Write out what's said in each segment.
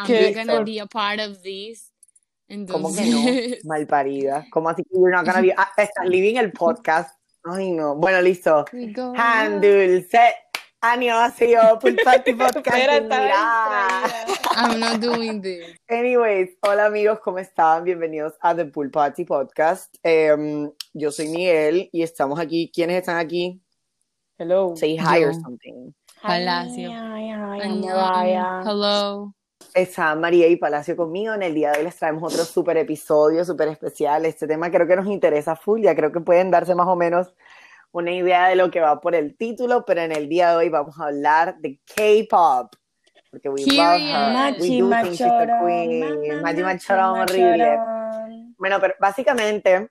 I'm ¿Qué? not gonna be a part of this. ¿Cómo que no? Entonces, Malparida. ¿Cómo así que you're not gonna be... Ah, estás living el podcast. Ay, no. Bueno, listo. we go Han dulce. Annyeonghaseyo. Pulpati podcast. I'm not doing this. Anyways, hola amigos, ¿cómo están? Bienvenidos a The Pool Party Podcast. Em, yo soy Miguel y estamos aquí. ¿Quiénes están aquí? Hello. Say hi or Yo. something. Ay, Annyeong. Mariah. Hello. Está María y Palacio conmigo. En el día de hoy les traemos otro súper episodio, súper especial. Este tema creo que nos interesa full. Ya creo que pueden darse más o menos una idea de lo que va por el título, pero en el día de hoy vamos a hablar de K-pop. Porque we love her. We Machi do think she's the queen. Machi machorón, horrible. Bueno, pero básicamente,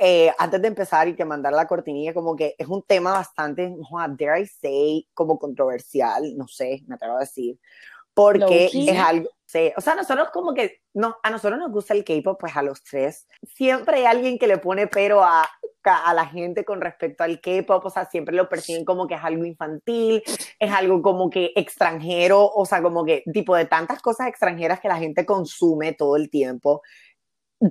eh, antes de empezar y que mandar la cortinilla, como que es un tema bastante, dare I say, como controversial, no sé, me atrevo a decir, porque es algo, sí, o sea, nosotros como que, no, a nosotros nos gusta el K-pop, pues a los tres, siempre hay alguien que le pone pero a, a la gente con respecto al K-pop, o sea, siempre lo perciben como que es algo infantil, es algo como que extranjero, o sea, como que tipo de tantas cosas extranjeras que la gente consume todo el tiempo.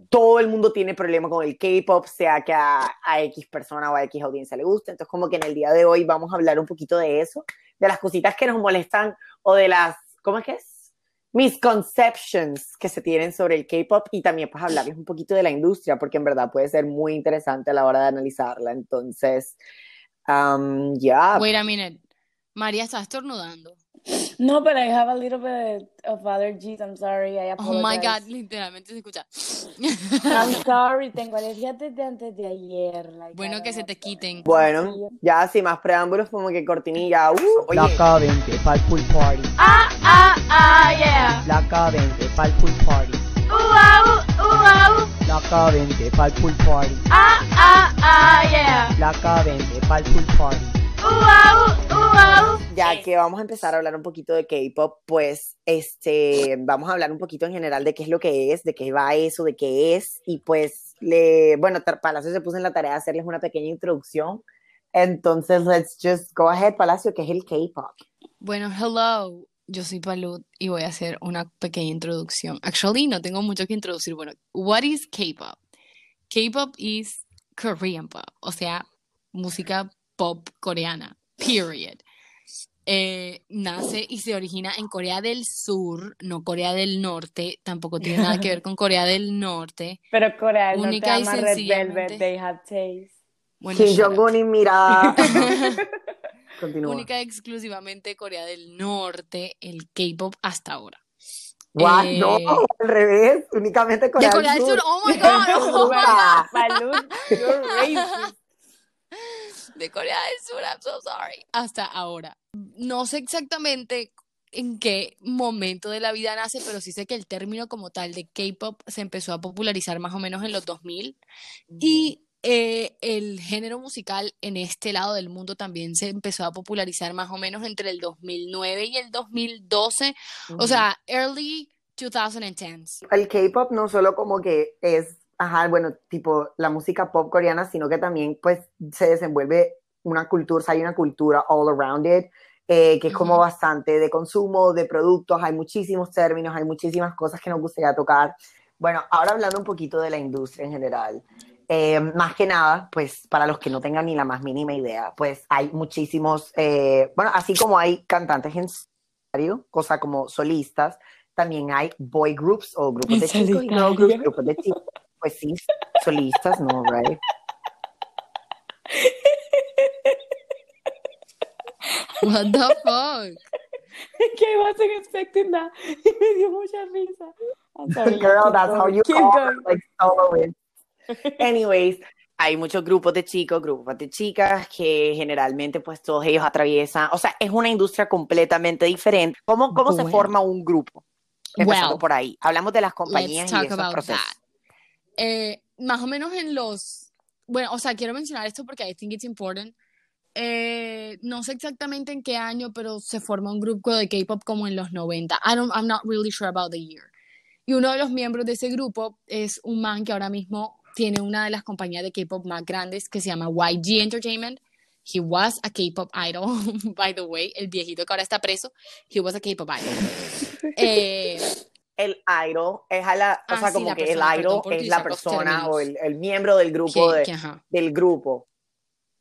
Todo el mundo tiene problema con el K-pop, sea que a, a X persona o a X audiencia le guste. Entonces, como que en el día de hoy vamos a hablar un poquito de eso, de las cositas que nos molestan o de las, ¿cómo es que es? Misconceptions que se tienen sobre el K-pop y también pues hablarles un poquito de la industria, porque en verdad puede ser muy interesante a la hora de analizarla. Entonces, um, ya. Wait a minute. María está estornudando. No, but I have a little bit of allergies. I'm sorry. I Oh my god, literalmente se escucha. I'm sorry. Tengo alergia desde antes de ayer. like, Bueno, que se te quiten. Bueno, ya sin más preámbulos, como que cortinilla. Uh, oye, La 20 pa'l pool party. Ah, ah, ah, yeah. La 20 pa'l pool party. Ah, ooh, ooh, ah, ooh. La 20 pa'l pool party. Ah, ah, ah, yeah. La 20 pa'l pool party. Ya que vamos a empezar a hablar un poquito de K-pop, pues este, vamos a hablar un poquito en general de qué es lo que es, de qué va eso, de qué es, y pues, le, bueno, Palacio se puso en la tarea de hacerles una pequeña introducción. Entonces, let's just go ahead, Palacio, ¿qué es el K-pop? Bueno, hello. Yo soy Palut y voy a hacer una pequeña introducción. Actually, no tengo mucho que introducir. Bueno, what is K-pop? K-pop is Korean pop, o sea, música pop coreana. Period. Eh, nace y se origina en Corea del Sur, no Corea del Norte, tampoco tiene nada que ver con Corea del Norte. Pero Corea del Norte Única y ama Red sencillamente- Velvet. They have taste. Bueno, Kim. Jong-un y mira. Continúa. Única y exclusivamente Corea del Norte, el K-pop hasta ahora. What? Eh, No, al revés, únicamente De Corea, Corea del Sur, oh my god, oh. Salud, you're racist. De Corea del Sur, I'm so sorry. Hasta ahora. No sé exactamente en qué momento de la vida nace, pero sí sé que el término como tal de K-pop se empezó a popularizar más o menos en los 2000 y eh, el género musical en este lado del mundo también se empezó a popularizar más o menos entre el 2009 y el 2012, o sea, early 2010s. el K-pop no solo como que es, ajá, bueno, tipo la música pop coreana, sino que también pues se desenvuelve una cultura, o sea, hay una cultura all around it, eh, que es como bastante de consumo, de productos, hay muchísimos términos, hay muchísimas cosas que nos gustaría tocar. Bueno, ahora hablando un poquito de la industria en general. eh, más que nada, pues para los que no tengan ni la más mínima idea, pues hay muchísimos, eh, bueno, así como hay cantantes en solitario, cosa como solistas, también hay boy groups o grupos de ¿En chicos y solitario? grupos de chicos. Pues sí, solistas, no, right? What the fuck? que I wasn't expecting that. Y me dio mucha risa. Sorry, Girl, that's how you Keep call going. it, like soloist. Anyways, hay muchos grupos de chicos, grupos de chicas que generalmente pues todos ellos atraviesan, o sea, es una industria completamente diferente. ¿Cómo, cómo se forma un grupo? Empezando Well, por ahí. Hablamos de las compañías y esos procesos. that. Eh, más o menos en los, bueno, o sea, quiero mencionar esto porque I think it's important. Eh, no sé exactamente en qué año, pero se forma un grupo de K-pop como en los 90. I don't, I'm not really sure about the year. Y uno de los miembros de ese grupo es un man que ahora mismo tiene una de las compañías de K-pop más grandes que se llama YG Entertainment. He was a K-pop idol, by the way, el viejito que ahora está preso. He was a K-pop idol. Eh, El idol es a la, o Ah, sea, sí, como que persona, el idol perdón es la persona o el, el miembro del grupo que- de, que, del grupo.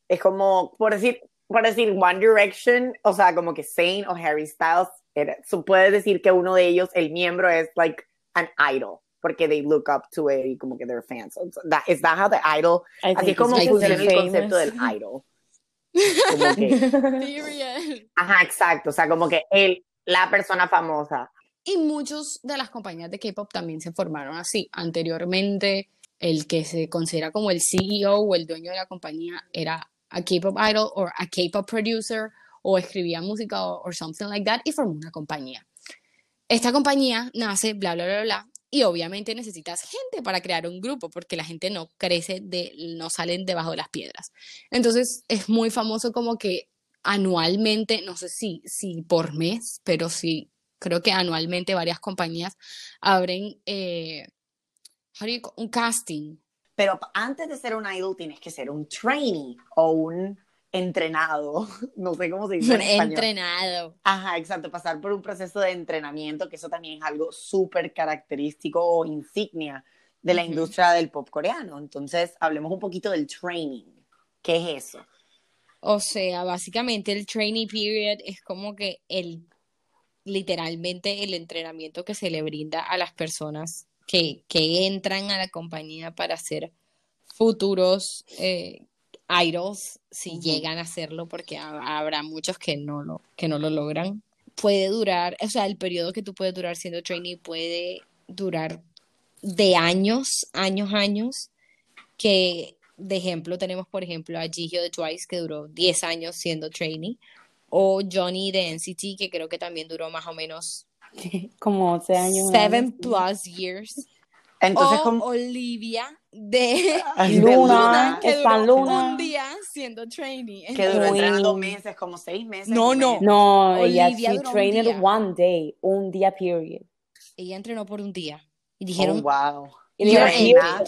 Es como, por decir, por decir One Direction, o sea, como que Zayn o Harry Styles, era, so puedes decir que uno de ellos, el miembro, es like an idol, porque they look up to it y como que they're fans. So, that, is that how the idol, I así es como funciona el concepto del idol. Como que, ajá, exacto, o sea, como que él, la persona famosa. Y muchos de las compañías de K-pop también se formaron así. Anteriormente, el que se considera como el CEO o el dueño de la compañía era a K-pop idol o a K-pop producer o escribía música o something like that y formó una compañía. Esta compañía nace, bla, bla, bla, bla, y obviamente necesitas gente para crear un grupo porque la gente no crece, de, no salen debajo de las piedras. Entonces es muy famoso como que anualmente, no sé si, si por mes, pero sí creo que anualmente varias compañías abren eh, un casting. Pero antes de ser un idol tienes que ser un trainee o un entrenado, no sé cómo se dice en Un español. entrenado. Ajá, exacto, pasar por un proceso de entrenamiento, que eso también es algo súper característico o insignia de la industria del pop coreano. Entonces, hablemos un poquito del training. ¿Qué es eso? O sea, básicamente el trainee period es como que el literalmente el entrenamiento que se le brinda a las personas que, que entran a la compañía para ser futuros eh, idols, si llegan a hacerlo, porque ha- habrá muchos que no lo, que no lo logran. Puede durar, o sea, el periodo que tú puedes durar siendo trainee puede durar de años, años, años, que de ejemplo tenemos, por ejemplo, a Jihyo de Twice, que duró 10 años siendo trainee, o Johnny de NCT, que creo que también duró más o menos Como 11 años. 7 plus years, Entonces, o como... Olivia de de Luna, que duró Luna. un día siendo trainee. que duró entrenando meses, como seis meses. No, un no. No, ella Olivia she duró un trained día. one day, un día period. Ella entrenó por un día y Oh, dijeron, wow. Y dijeron.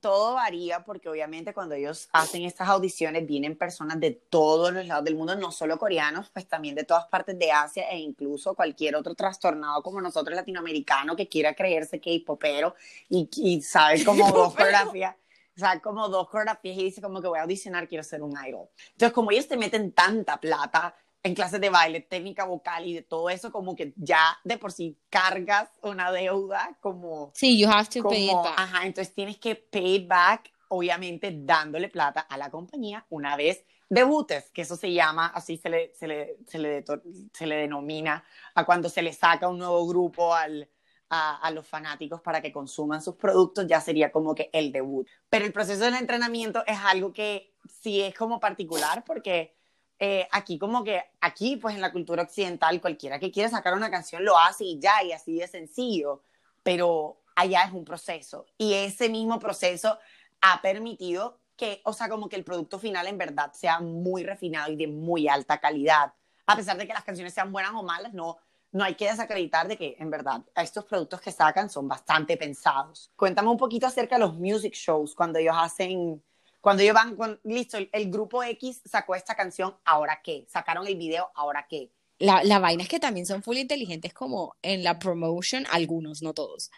Todo varía porque obviamente cuando ellos hacen estas audiciones vienen personas de todos los lados del mundo, no solo coreanos, pues también de todas partes de Asia e incluso cualquier otro trastornado como nosotros latinoamericano que quiera creerse K-popero y, y sabe como dos coreografías, sabe como dos coreografías y dice como que voy a audicionar, quiero ser un idol. Entonces como ellos te meten tanta plata en clases de baile, técnica vocal y de todo eso, como que ya de por sí cargas una deuda como sí, you have to pay it como, back. ajá, entonces tienes que pay it back, obviamente dándole plata a la compañía una vez debutes, que eso se llama, así se le, se le, se le, se le denomina a cuando se le saca un nuevo grupo al, a, a los fanáticos para que consuman sus productos, ya sería como que el debut. Pero el proceso del entrenamiento es algo que sí es como particular porque eh, aquí como que, aquí pues en la cultura occidental cualquiera que quiera sacar una canción lo hace y ya, y así de sencillo, pero allá es un proceso y ese mismo proceso ha permitido que, o sea, como que el producto final en verdad sea muy refinado y de muy alta calidad. A pesar de que las canciones sean buenas o malas, no, no hay que desacreditar de que en verdad estos productos que sacan son bastante pensados. Cuéntame un poquito acerca de los music shows, cuando ellos hacen, cuando ellos van con, listo, el, grupo X sacó esta canción, ¿ahora qué? Sacaron el video, ¿ahora qué? La, la vaina es que también son full inteligentes como en la promotion, algunos, no todos.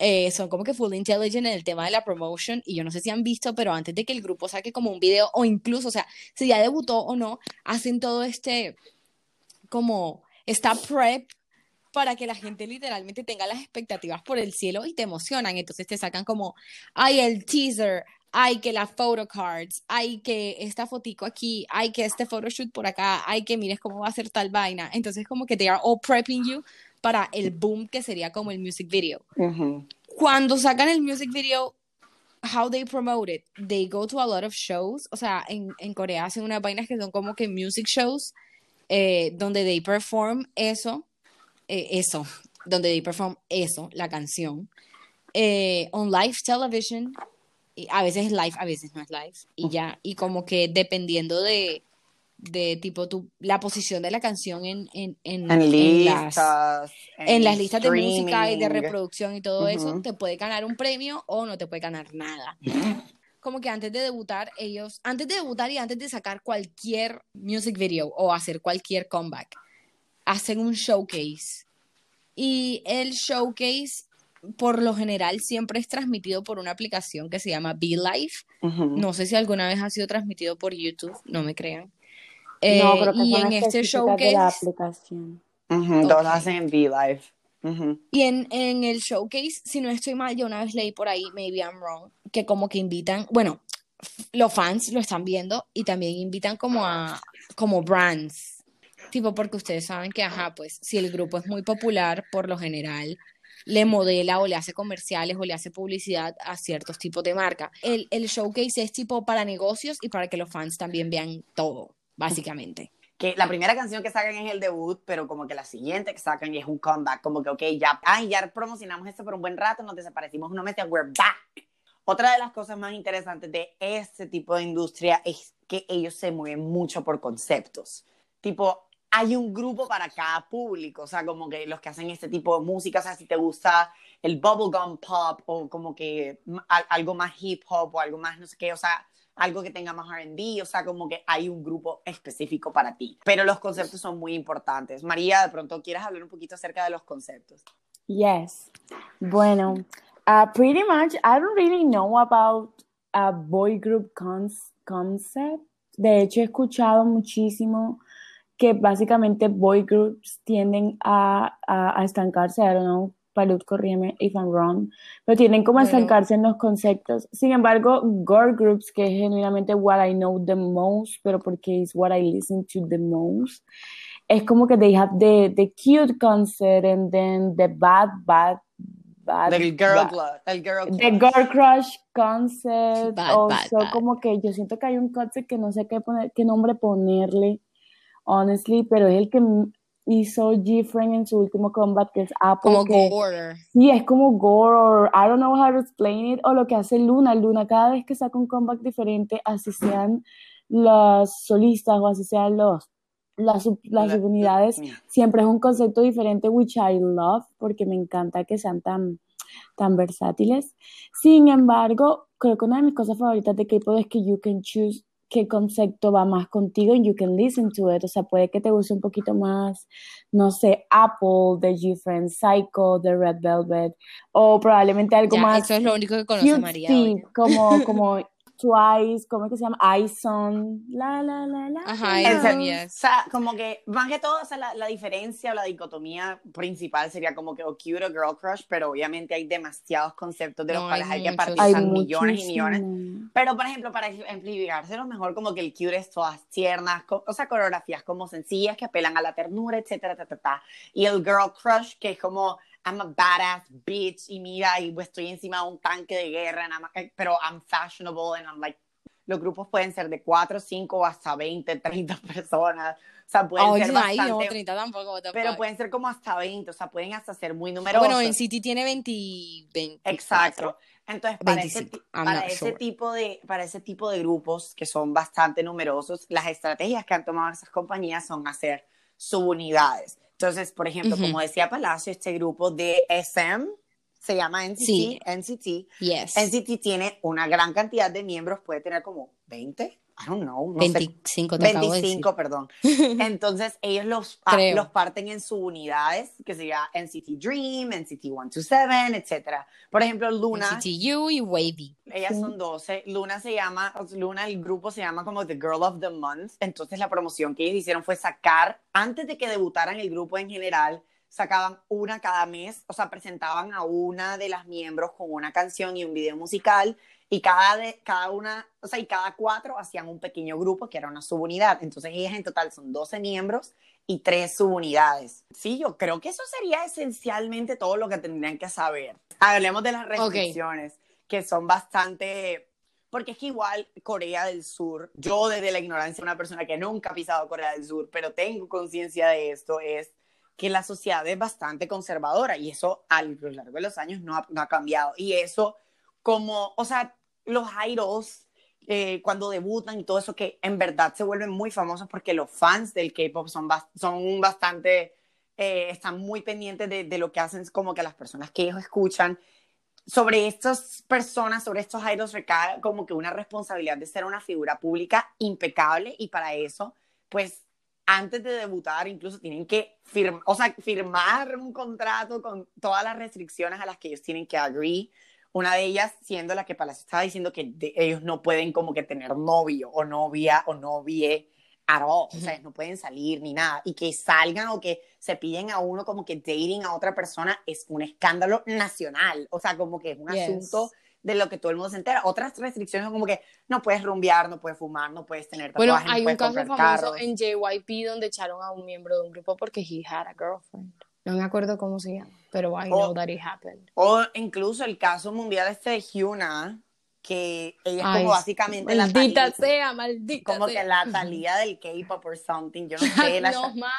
Eh, son como que full intelligent en el tema de la promotion y yo no sé si han visto, pero antes de que el grupo saque como un video o incluso, o sea, si ya debutó o no, hacen todo este como esta prep para que la gente literalmente tenga las expectativas por el cielo y te emocionan. Entonces te sacan como, ay, el teaser, ay, que las photocards, ay, que esta fotico aquí, ay, que este photoshoot por acá, ay, que mires cómo va a ser tal vaina. Entonces como que they are all prepping you para el boom que sería como el music video. Cuando sacan el music video, how they promote it, they go to a lot of shows, o sea, en, en Corea hacen unas vainas que son como que music shows, eh, donde they perform eso, eh, eso, donde they perform eso, la canción, eh, on live television, y a veces es live, a veces no es live, y ya, y como que dependiendo de, de tipo tu, la posición de la canción en, en, en, En en las, listas, en las listas de música y de reproducción y todo eso, Ujú. te puede ganar un premio o no te puede ganar nada. Como que antes de debutar, ellos, antes de debutar y antes de sacar cualquier music video o hacer cualquier comeback, hacen un showcase Y el showcase, por lo general, siempre es transmitido por una aplicación que se llama Be Life. Ujú. No sé si alguna vez ha sido transmitido por YouTube, no me crean. no, Eh, creo que y en este específicas de la showcase, aplicación. Ujú, Todos Ok. hacen en V-Live. Ujú. y en, en el showcase, si no estoy mal, yo una vez leí por ahí, maybe I'm wrong, que como que invitan, bueno, los fans lo están viendo y también invitan como a, como brands, tipo porque ustedes saben que, ajá, pues si el grupo es muy popular, por lo general le modela o le hace comerciales o le hace publicidad a ciertos tipos de marca. El, el showcase es tipo para negocios y para que los fans también vean todo, básicamente. Que la primera canción que sacan es el debut, pero como que la siguiente que sacan es un comeback, como que, ok, ya, ay, ya promocionamos esto por un buen rato, nos desaparecimos unos meses, we're back. Otra de las cosas más interesantes de este tipo de industria es que ellos se mueven mucho por conceptos. Tipo, hay un grupo para cada público, o sea, como que los que hacen este tipo de música, o sea, si te gusta el bubblegum pop o como que algo más hip hop o algo más no sé qué, o sea, algo que tenga más R&B, o sea, como que hay un grupo específico para ti. Pero los conceptos son muy importantes. María, de pronto, ¿quieres hablar un poquito acerca de los conceptos? Yes. Bueno, uh, pretty much, I don't really know about a boy group concept. De hecho, he escuchado muchísimo que básicamente boy groups tienden a, a, a estancarse. I don't know, Palud, corrígeme if I'm wrong, pero tienden como a Bueno. estancarse en los conceptos. Sin embargo, girl groups, que es genuinamente what I know the most, pero porque is what I listen to the most, es como que they have the, the cute concept and then the bad, bad, bad. El girl bad-. El girl The club. girl crush concept. Bad, also, bad, bad. como que yo siento que hay un concept que no sé qué, poner, qué nombre ponerle, honestly, pero es el que hizo G-Friend en su último comeback, que es Apple. Como que- gore. Sí, es como gore, or I don't know how to explain it, o lo que hace Luna. Luna, cada vez que saca un comeback diferente, así sean las solistas o así sean los, las, sub- las La- subunidades, siempre es un concepto diferente, which I love, porque me encanta que sean tan, tan versátiles. Sin embargo, creo que una de mis cosas favoritas de K-pop es que you can choose qué concepto va más contigo and you can listen to it. O sea, puede que te guste un poquito más, no sé, Apple, The G-Friend, Psycho, The Red Velvet, o probablemente algo Ya, más eso es lo único que conoce María. oye. como, como Twice, ¿cómo es que se llama? Ison, la, la, la, la. Ajá, Exacto. yes. O sea, como que, más que todo, o sea, la, la diferencia o la dicotomía principal sería como que o cute o girl crush, pero obviamente hay demasiados conceptos de los No, cuales hay hay que participar millones y millones. Pero, por ejemplo, para ejemplificárselo mejor, como que el cute es todas tiernas, co- o sea, coreografías como sencillas que apelan a la ternura, etcétera, ta, ta, ta. Y el girl crush, que es como, I'm a badass bitch, y mira, y pues estoy encima de un tanque de guerra, and I'm- eh, pero I'm fashionable, and I'm like, los grupos pueden ser de 4, 5, hasta 20, 30 personas, o sea, pueden Oye, ser no, bastante, 30 tampoco. pero pueden ser como hasta 20, o sea, pueden hasta ser muy Ah, numerosos. Bueno, en City tiene 20, 20 Exacto. Entonces, para, ese, 25, ti- I'm para, ese sure. tipo de, para ese tipo de grupos que son bastante numerosos, las estrategias que han tomado esas compañías son hacer subunidades. Entonces, por ejemplo, como decía Palacio, este grupo de SM se llama NCT. Sí. NCT. Yes. NCT tiene una gran cantidad de miembros, puede tener como 20, I don't know, no sé 25 te acabo de decir. 25, perdón. Entonces, ellos los, ah, los parten en subunidades, que sería NCT Dream, NCT 127, etcétera. Por ejemplo, Luna, NCTU y Wavy. ellas son 12. Luna se llama, Luna, el grupo se llama como The Girl of the Month. Entonces, la promoción que ellos hicieron fue sacar, antes de que debutaran el grupo en general, sacaban una cada mes, o sea, presentaban a una de las miembros con una canción y un video musical, y cada, de, cada una, o sea, y cada cuatro hacían un pequeño grupo que era una subunidad. Entonces, ellas en total son 12 miembros y tres subunidades. Sí, yo creo que eso sería esencialmente todo lo que tendrían que saber. Hablemos de las restricciones, que son bastante... Porque es que igual Corea del Sur, yo desde la ignorancia, una persona que nunca ha pisado Corea del Sur, pero tengo conciencia de esto, es que la sociedad es bastante conservadora y eso a lo largo de los años no ha, cambiado. Y eso como, o sea, los idols eh, cuando debutan y todo eso que en verdad se vuelven muy famosos porque los fans del K-pop son, son bastante, eh, están muy pendientes de, de lo que hacen como que las personas que ellos escuchan. Sobre estas personas, sobre estos idols recae como que una responsabilidad de ser una figura pública impecable y para eso, pues antes de debutar incluso tienen que firmar, o sea, firmar un contrato con todas las restricciones a las que ellos tienen que agree. Una de ellas siendo la que Palacio estaba diciendo que de- ellos no pueden como que tener novio o novia o novie at all. O sea, no pueden salir ni nada. Y que salgan o que se piden a uno como que dating a otra persona es un escándalo nacional. O sea, como que es un Yes. asunto de lo que todo el mundo se entera. Otras restricciones son como que no puedes rumbear, no puedes fumar, no puedes tener Bueno, tatuajes, hay no un caso famoso carros. en JYP donde echaron a un miembro de un grupo porque he had a girlfriend. No me acuerdo cómo se llama, pero I know Oh. that it happened. O incluso el caso mundial este de Hyuna, que ella es Ay, como básicamente la Maldita Thalía- sea, maldita como sea. que la Talía del K-pop or something, yo no sé, la, no Sha-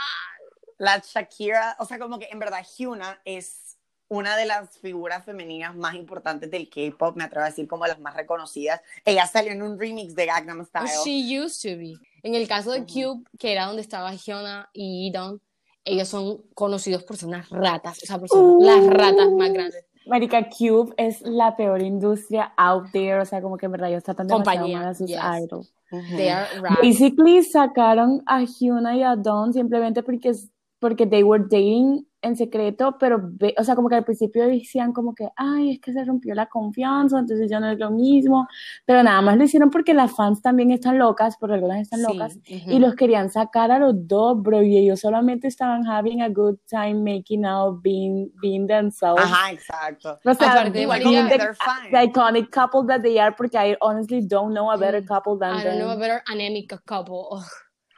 la Shakira, o sea, como que en verdad Hyuna es una de las figuras femeninas más importantes del K-pop, me atrevo a decir como las más reconocidas. Ella salió en un remix de Gangnam Style. She used to be. En el caso de Ujú. Cube, que era donde estaba Hyuna y Edon, ellos son conocidos por ser unas ratas, o sea, por ser Uh. las ratas más grandes. Marica Cube es la peor industria out there, o sea, como que en verdad ellos tratan demasiado Compañía, mal a sus yes. idols. Are rats. Basically sacaron a Hyuna y a Dawn simplemente porque, porque they were dating en secreto, pero, ve- o sea, como que al principio decían como que, ay, es que se rompió la confianza, entonces ya no es lo mismo, pero nada más lo hicieron porque las fans también están locas, porque algunas están Sí, locas, ujú. y los querían sacar a los dos, bro, y ellos solamente estaban having a good time making out, being, being themselves. Ajá, exacto. O sea, Aparte, being the, the iconic couple that they are, porque I honestly don't know a better Mm, couple than I don't know a them. better anemic couple.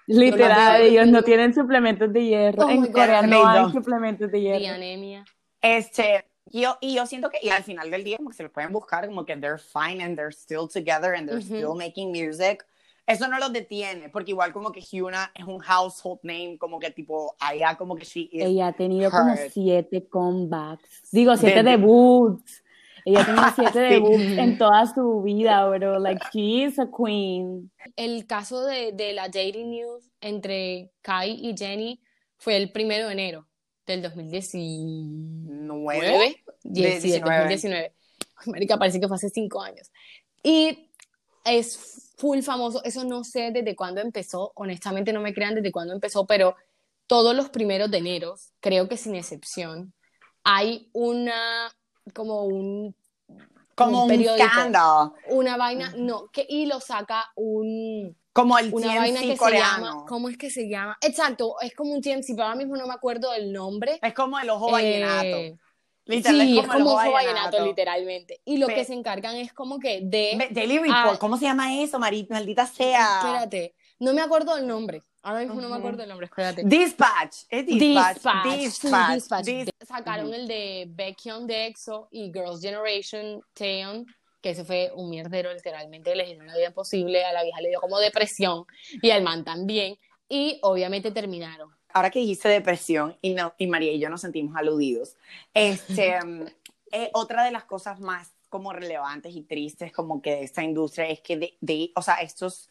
Literal, lo veo. ellos no tienen suplementos de hierro. Oh en God, Corea they no hay suplementos de hierro. anemia. Este, yo, y yo siento que y al final del día como que se los pueden buscar como que they're fine and they're still together and they're Ujú. still making music. Eso no los detiene, porque igual como que Hyuna es un household name, como que tipo, allá como que she is Ella ha tenido como heard. siete comebacks. Digo, siete De- debuts. Ella ha tenido siete Sí. debuts en toda su vida, bro. Like, she is a queen. El caso de, de la dating news entre Kai y Jenny fue el primero de enero del 2019. nueve. Sí, del 19. 2019. Ay, Marica, parece que fue hace cinco años. Y es full famoso. Eso no sé desde cuándo empezó. Honestamente, no me crean desde cuándo empezó, pero todos los primeros de enero, creo que sin excepción, hay una, como un, Como un un periódico. scandal, una vaina, no, que, y lo saca un, como el una vaina TMC que coreano. se llama, ¿cómo es que se llama? Exacto, es como un TMC, pero ahora mismo no me acuerdo del nombre. Es como el ojo vallenato. Eh, Literal, sí, es el como ojo ojo vallenato, literalmente. Y lo Pe- que se encargan es como que de... Daily Report. ¿cómo se llama eso, Mari- maldita sea? Espérate, no me acuerdo del nombre. Ahora mismo no me acuerdo del nombre, espérate. Dispatch, es Dispatch. Dispatch, sí, Dispatch, Dispatch. Dis- Sacaron el de Baekhyun de EXO y Girls' Generation Taeyeon, que ese fue un mierdero, literalmente les hicieron la vida imposible, a la vieja le dio como depresión y al man también, y obviamente terminaron. Ahora que dijiste depresión y, no, y María y yo nos sentimos aludidos, este, eh, otra de las cosas más como relevantes y tristes como que de esta industria es que de, de- o sea, estos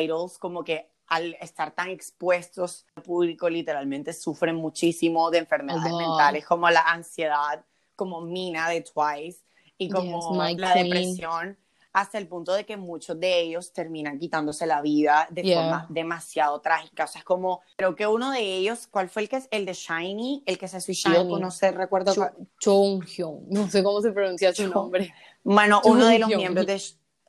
idols como que al estar tan expuestos al público literalmente sufren muchísimo de enfermedades Oh, mentales como la ansiedad, como Mina de Twice y como Yes, la queen. depresión hasta el punto de que muchos de ellos terminan quitándose la vida de Yeah. forma demasiado trágica. O sea, es como, creo que uno de ellos, ¿cuál fue el que es? El de Shiny, el que se suicidó, no sé, recuerdo. Cho- cuál- Chonghyun, no sé cómo se pronuncia su nombre. Bueno, uno de los miembros de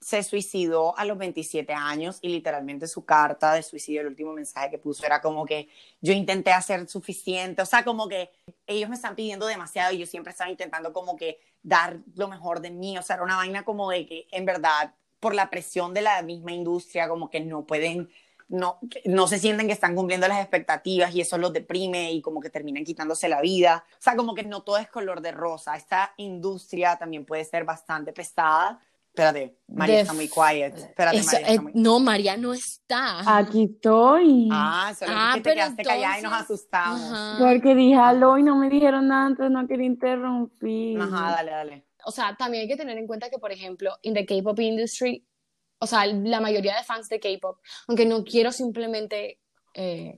se suicidó a los 27 años y literalmente su carta de suicidio, el último mensaje que puso era como que yo intenté hacer suficiente, o sea, como que ellos me están pidiendo demasiado y yo siempre estaba intentando como que dar lo mejor de mí, o sea, era una vaina como de que en verdad por la presión de la misma industria como que no pueden no, no se sienten que están cumpliendo las expectativas y eso los deprime y como que terminan quitándose la vida. O sea, como que no todo es color de rosa. Esta industria también puede ser bastante pesada. Espérate, María De está muy quiet. Espérate, Eso, María está muy... no, María no está. Aquí estoy. Ah, solo Ah, que te pero quedaste callada y nos entonces- asustamos. Ajá. Porque dije aló y no me dijeron nada, entonces no quería interrumpir. Ajá, dale, dale. O sea, también hay que tener en cuenta que, por ejemplo, en the K-pop industry, o sea, la mayoría de fans de K-pop, aunque no quiero simplemente eh,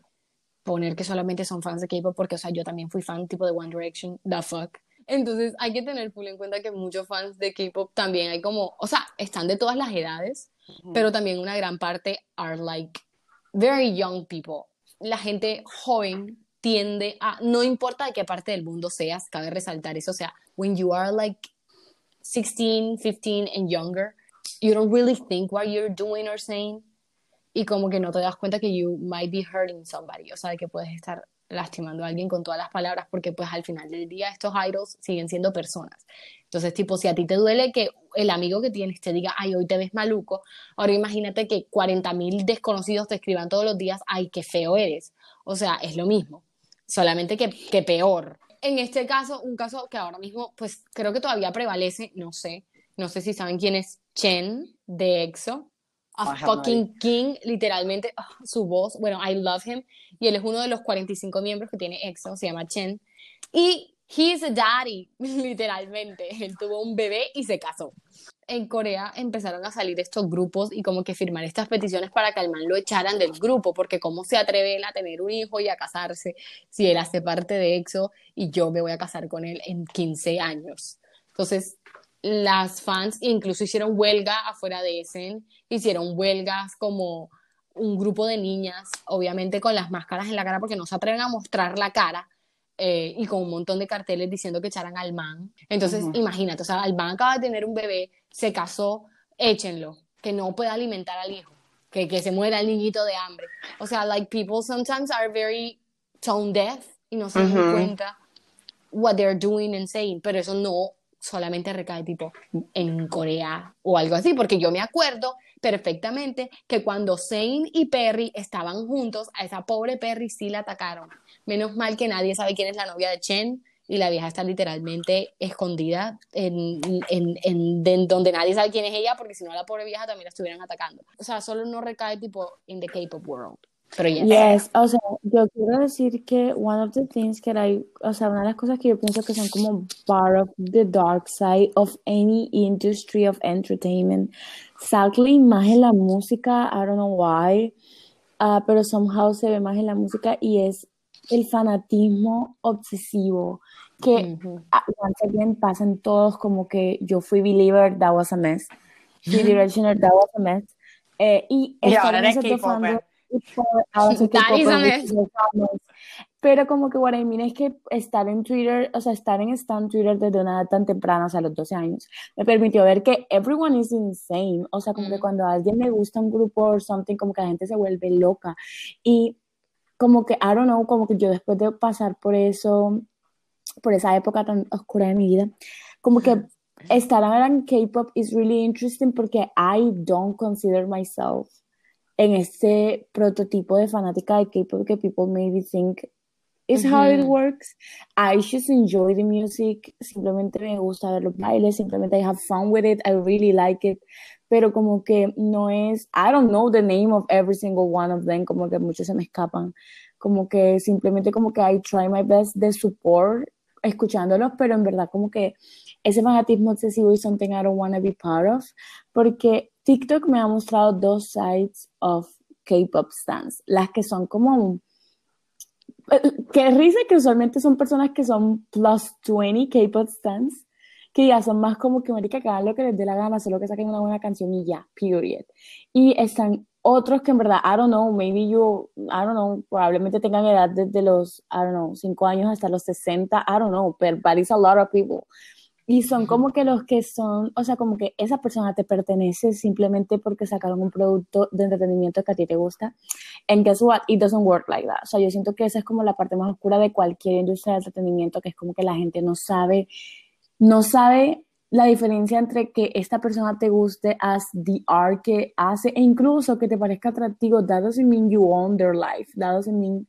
poner que solamente son fans de K-pop, porque, o sea, yo también fui fan tipo de One Direction, the fuck. Entonces, hay que tener full en cuenta que muchos fans de K-pop también hay como, o sea, están de todas las edades, pero también una gran parte are like very young people. la gente joven tiende a, no importa de qué parte del mundo seas, cabe resaltar eso, o sea, when you are like 16, 15 and younger, you don't really think what you're doing or saying y como que no te das cuenta que you might be hurting somebody, o sea, que puedes estar lastimando a alguien con todas las palabras porque pues al final del día estos idols siguen siendo personas. Entonces, tipo, si a ti te duele que el amigo que tienes te diga, ay, hoy te ves maluco, ahora imagínate que 40 mil desconocidos te escriban todos los días, ay, qué feo eres. O sea, es lo mismo, solamente que, que peor. En este caso, un caso que ahora mismo, pues creo que todavía prevalece, no sé, no sé si saben quién es Chen de EXO, a fucking king, literalmente, ah, su voz, bueno, I love him, y él es uno de los 45 miembros que tiene EXO, se llama Chen, y he's a daddy, literalmente, él tuvo un bebé y se casó. En Corea empezaron a salir estos grupos y como que firmar estas peticiones para que al man lo echaran del grupo, porque cómo se atreve él a tener un hijo y a casarse si él hace parte de EXO y yo me voy a casar con él en 15 años. Entonces, las fans incluso hicieron huelga afuera de Essen, hicieron huelgas como un grupo de niñas, obviamente con las máscaras en la cara porque no se atreven a mostrar la cara eh, y con un montón de carteles diciendo que echaran al man. Entonces, imagínate, o sea, el man acaba de tener un bebé, se casó, échenlo, que no puede alimentar al hijo, que, que se muera el niñito de hambre. O sea, like people sometimes are very tone deaf y no se dan cuenta what they're doing and saying, pero eso no solamente recae tipo en Corea o algo así, porque yo me acuerdo perfectamente que cuando Zayn y Perry estaban juntos, a esa pobre Perry sí la atacaron. Menos mal que nadie sabe quién es la novia de Chen y la vieja está literalmente escondida en, en, en- de- en donde nadie sabe quién es ella, porque si no la pobre vieja también la estuvieran atacando. O sea, solo no recae tipo in the K-pop world. Pero yes. Yes, o sea, yo quiero decir que one of the things que hay, o sea, una de las cosas que yo pienso que son como part of the dark side of any industry of entertainment, sadly más en la música, I don't know why, ah, pero somehow se ve más en la música y es el fanatismo obsesivo que Ujú. ah, once again pasan todos como que yo fui believer, that was a mess, fui directioner, that was a mess, eh, y Y ahora en eres K-popper. Pero como que what I mean es que estar en Twitter, o sea, estar en Stan Twitter desde una edad tan temprana, o sea, a los 12 años, me permitió ver que everyone is insane. O sea, como que Mm. cuando a alguien le gusta un grupo o something, como que la gente se vuelve loca. Y como que, I don't know, como que yo después de pasar por eso, por esa época tan oscura de mi vida, como que estar ahora en K-pop is really interesting porque I don't consider myself en ese prototipo de fanática de K-pop que people maybe think is how it works. I just enjoy the music, simplemente me gusta ver los bailes, simplemente I have fun with it, I really like it, pero como que no es, I don't know the name of every single one of them, como que muchos se me escapan, como que simplemente como que I try my best de support escuchándolos, pero en verdad como que ese fanatismo excesivo is something I don't want to be part of, porque TikTok me ha mostrado dos sides of K-pop stans, las que son como que risa que usualmente son personas que son plus 20 K-pop stans, que ya son más como que marica que hagan lo que les dé la gana, solo que saquen una buena canción y ya, period. Y están otros que en verdad, I don't know, maybe you, I don't know, probablemente tengan edad desde los, I don't know, 5 años hasta los 60, I don't know, pero but it's a lot of people. Y son como que los que son, o sea, como que esa persona te pertenece simplemente porque sacaron un producto de entretenimiento que a ti te gusta. And guess what? It doesn't work like that. O sea, yo siento que esa es como la parte más oscura de cualquier industria de entretenimiento, que es como que la gente no sabe, no sabe la diferencia entre que esta persona te guste as the art que hace e incluso que te parezca atractivo. That doesn't mean you own their life. That doesn't mean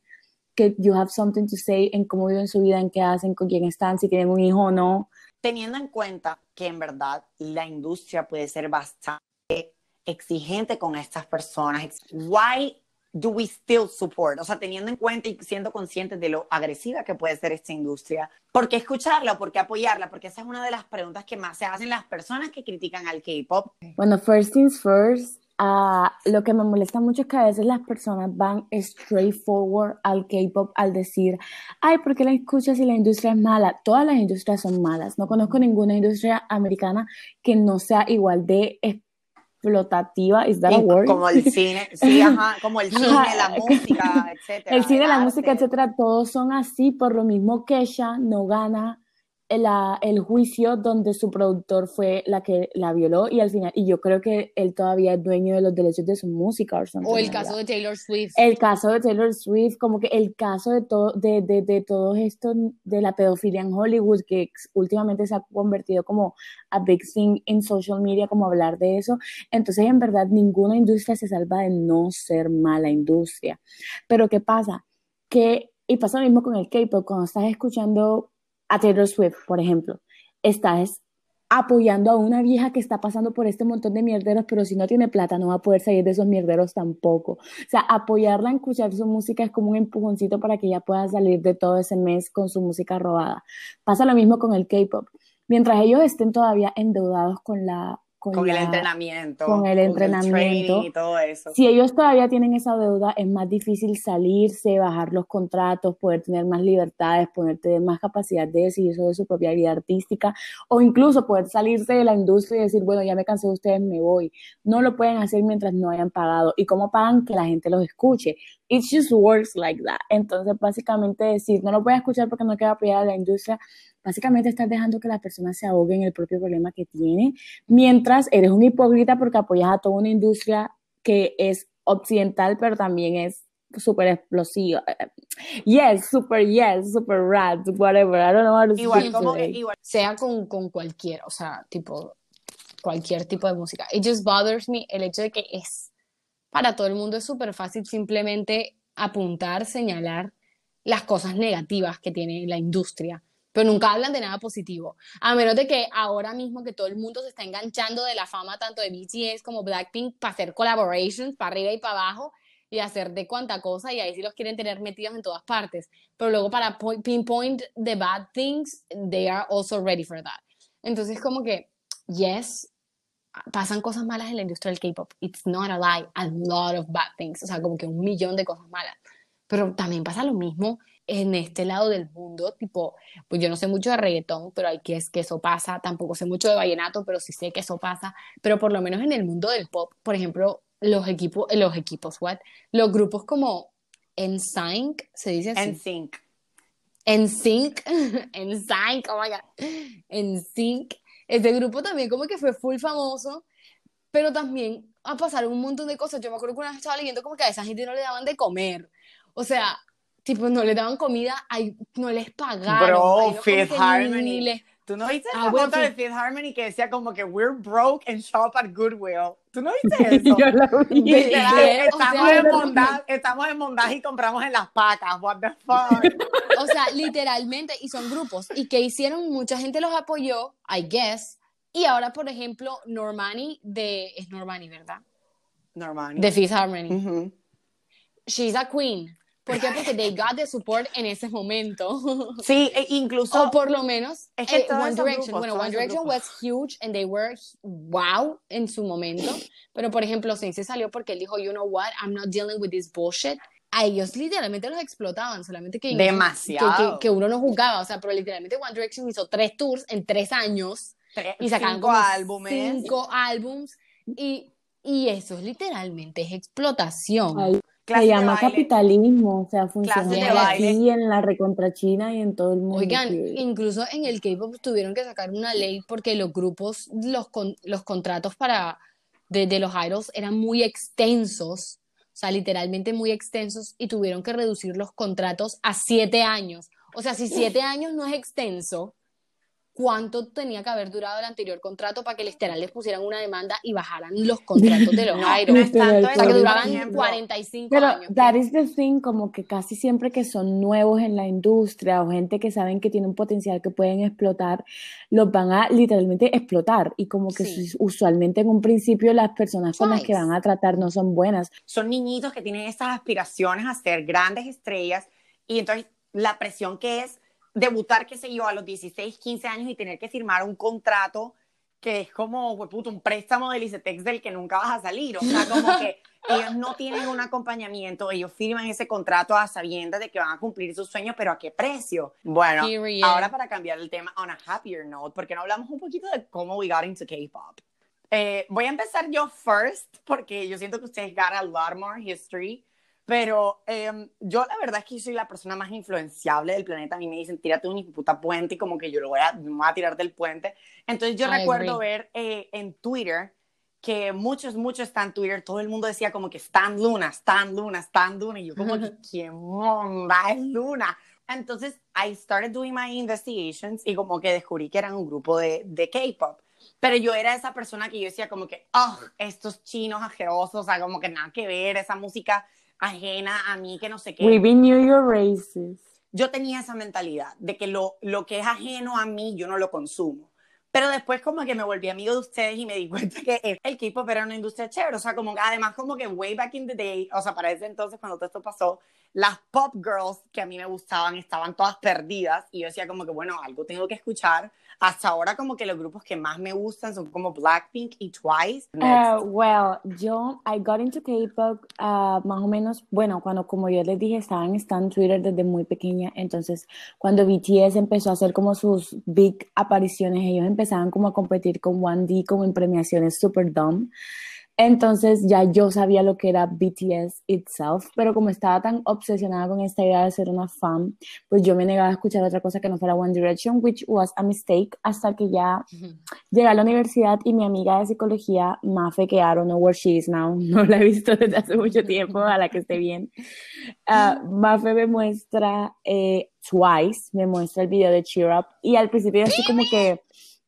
que you have something to say en cómo viven su vida, en qué hacen, con quién están, si tienen un hijo o no. Teniendo en cuenta que en verdad la industria puede ser bastante exigente con estas personas, why do we still support? O sea, teniendo en cuenta y siendo conscientes de lo agresiva que puede ser esta industria, ¿por qué escucharla por qué apoyarla? Porque esa es una de las preguntas que más se hacen las personas que critican al K-pop. Bueno, first things first, ah, lo que me molesta mucho es que a veces las personas van straightforward al K-pop al decir, ay, ¿por qué la escuchas si la industria es mala? Todas las industrias son malas. No conozco ninguna industria americana que no sea igual de explotativa, ¿is that a Y word? como el cine, sí, ajá, como el cine, la música, etcétera. El cine, la música, etcétera, todos son así, por lo mismo que ella no gana la- el juicio donde su productor fue la que la violó y al final, y yo creo que él todavía es dueño de los derechos de su música something O el caso de Taylor Swift. El caso de Taylor Swift, como que el caso de todo, de, de, de todo esto de la pedofilia en Hollywood, que últimamente se ha convertido como a big thing en social media, como hablar de eso. Entonces, en verdad, ninguna industria se salva de no ser mala industria. Pero, ¿qué pasa? Que, y pasa lo mismo con el K-pop, cuando estás escuchando a Taylor Swift, por ejemplo, estás apoyando a una vieja que está pasando por este montón de mierderos, pero si no tiene plata no va a poder salir de esos mierderos tampoco. O sea, apoyarla en escuchar su música es como un empujoncito para que ella pueda salir de todo ese mes con su música robada. Pasa lo mismo con el K-pop. Mientras ellos estén todavía endeudados con la... Con, Con el entrenamiento. con el entrenamiento. y todo eso. si ellos todavía tienen esa deuda, es más difícil salirse, bajar los contratos, poder tener más libertades, poder tener más capacidad de decidir sobre su propia vida artística o incluso poder salirse de la industria y decir, bueno, ya me cansé de ustedes, me voy. No lo pueden hacer mientras no hayan pagado. ¿Y cómo pagan? Que la gente los escuche. It just works like that. Entonces, básicamente decir, no lo voy a escuchar porque no quiero apoyar a la industria, básicamente estás dejando que la persona se ahogue en el propio problema que tiene, mientras eres un hipócrita porque apoyas a toda una industria que es occidental, pero también es súper explosiva. Yes, super yes, super rad, whatever. I don't know how to Igual como igual sea con, con cualquiera, o sea, tipo, cualquier tipo de música. It just bothers me el hecho de que es, para todo el mundo es súper fácil simplemente apuntar, señalar las cosas negativas que tiene la industria, pero nunca hablan de nada positivo. A menos de que ahora mismo que todo el mundo se está enganchando de la fama tanto de BTS como Blackpink para hacer collaborations para arriba y para abajo y hacer de cuanta cosa y ahí sí los quieren tener metidos en todas partes. Pero luego para po- pinpoint the bad things, they are also ready for that. Entonces como que, yes, pasan cosas malas en la industria del K-pop. It's not a lie, a lot of bad things. O sea, como que un millón de cosas malas. Pero también pasa lo mismo en este lado del mundo, tipo, pues yo no sé mucho de reggaetón, pero hay que es que eso pasa, tampoco sé mucho de vallenato, pero sí sé que eso pasa, pero por lo menos en el mundo del pop, por ejemplo, los equipos, los equipos, what? Los grupos como NSYNC, se dice así. en sync. NSYNC, NSYNC, oh my god, NSYNC, ese grupo también como que fue full famoso, pero también a pasar un montón de cosas. Yo me acuerdo que una vez estaba leyendo como que a esa gente no le daban de comer, o sea, tipo no le daban comida, ay, no les pagaron. Bro, Fifth Harmony. ni les- ¿Tú no viste Ah, la bueno, foto de sí. Fifth Harmony que decía como que we're broke and shop at Goodwill? ¿Tú no viste eso? Yo lo vi. Literal, ¿Qué? O estamos, sea, en bondad, estamos en bondad y compramos en las pacas. What the fuck? O sea, literalmente, y son grupos. ¿Y que hicieron? Mucha gente los apoyó, I guess. Y ahora, por ejemplo, Normani de... Es Normani, ¿verdad? Normani. De Fifth Harmony. She's a queen. ¿Por qué? Porque they got the support en ese momento. Sí, e incluso o por lo menos Es que eh, One Direction. grupos, bueno, One Direction grupos. was huge and they were wow en su momento. Pero por ejemplo, Saint se salió porque él dijo, you know what, I'm not dealing with this bullshit. A ellos literalmente los explotaban, solamente que, Demasiado. que, que, que uno no jugaba. O sea, pero literalmente One Direction hizo tres tours en tres años tres- y sacaron cinco álbumes. cinco álbums y, y eso es literalmente es explotación. Ay, se llama baile. capitalismo, o sea, funciona de aquí baile. en la recontra China y en todo el mundo. Oigan, incluso en el K-pop tuvieron que sacar una ley porque los grupos, los, con- los contratos para de, de los idols eran muy extensos, o sea, literalmente muy extensos, y tuvieron que reducir los contratos a siete años. O sea, si siete años no es extenso, ¿cuánto tenía que haber durado el anterior contrato para que literal les pusieran una demanda y bajaran los contratos de los No, es tanto O sea, que duraban ejemplo, 45 Pero años. that is the thing, como que casi siempre que son nuevos en la industria o gente que saben que tienen un potencial que pueden explotar, los van a literalmente explotar. Y como que Sí. su- usualmente en un principio las personas con las que van a tratar no son buenas. son niñitos que tienen estas aspiraciones a ser grandes estrellas y entonces la presión que es debutar, qué sé yo, a los 16, 15 años y tener que firmar un contrato que es como, hueputo, un préstamo del ICETEX del que nunca vas a salir. O sea, como que ellos no tienen un acompañamiento, ellos firman ese contrato a sabiendas de que van a cumplir sus sueños, pero ¿a qué precio? Bueno, Period. ahora para cambiar el tema on a happier note, ¿por qué no hablamos un poquito de cómo we got into K-pop? Eh, voy a empezar yo first, porque yo siento que ustedes got a lot more history. Pero em, yo la verdad es que soy la persona más influenciable del planeta. A mí me dicen, tírate un puta puente y como que yo lo voy a, me voy a tirar del puente. Entonces yo I recuerdo agree. ver eh, en Twitter que muchos, muchos están Twitter, todo el mundo decía como que Stan Luna, Stan Luna, Stan Luna. Y yo como que, ¿qué monda es Luna? Entonces, I started doing my investigations y como que descubrí que eran un grupo de, de K-pop. Pero yo era esa persona que yo decía como que, oh, estos chinos asquerosos, o sea, como que nada que ver, esa música ajena a mí, que no sé qué. We knew your races. Yo tenía esa mentalidad de que lo, lo que es ajeno a mí, yo no lo consumo. Pero después como que me volví amigo de ustedes y me di cuenta que el K-pop era una industria chévere. O sea, como además como que way back in the day, o sea, para ese entonces cuando todo esto pasó, las pop girls que a mí me gustaban estaban todas perdidas y yo decía como que, bueno, algo tengo que escuchar. Hasta ahora como que los grupos que más me gustan son como Blackpink y Twice. Uh, well, yo, I got into K-pop uh, más o menos, bueno, cuando, como yo les dije, estaba en Stan Twitter desde muy pequeña, entonces cuando BTS empezó a hacer como sus big apariciones, ellos empezaban como a competir con 1D como en premiaciones super dumb. Entonces ya yo sabía lo que era BTS itself, pero como estaba tan obsesionada con esta idea de ser una fan, pues yo me negaba a escuchar otra cosa que no fuera One Direction, which was a mistake, hasta que ya llegué a la universidad y mi amiga de psicología, Mafe, que I don't know where she is now, no la he visto desde hace mucho tiempo, a la que esté bien, ah, Mafe me muestra eh, Twice, me muestra el video de Cheer Up, y al principio así como que,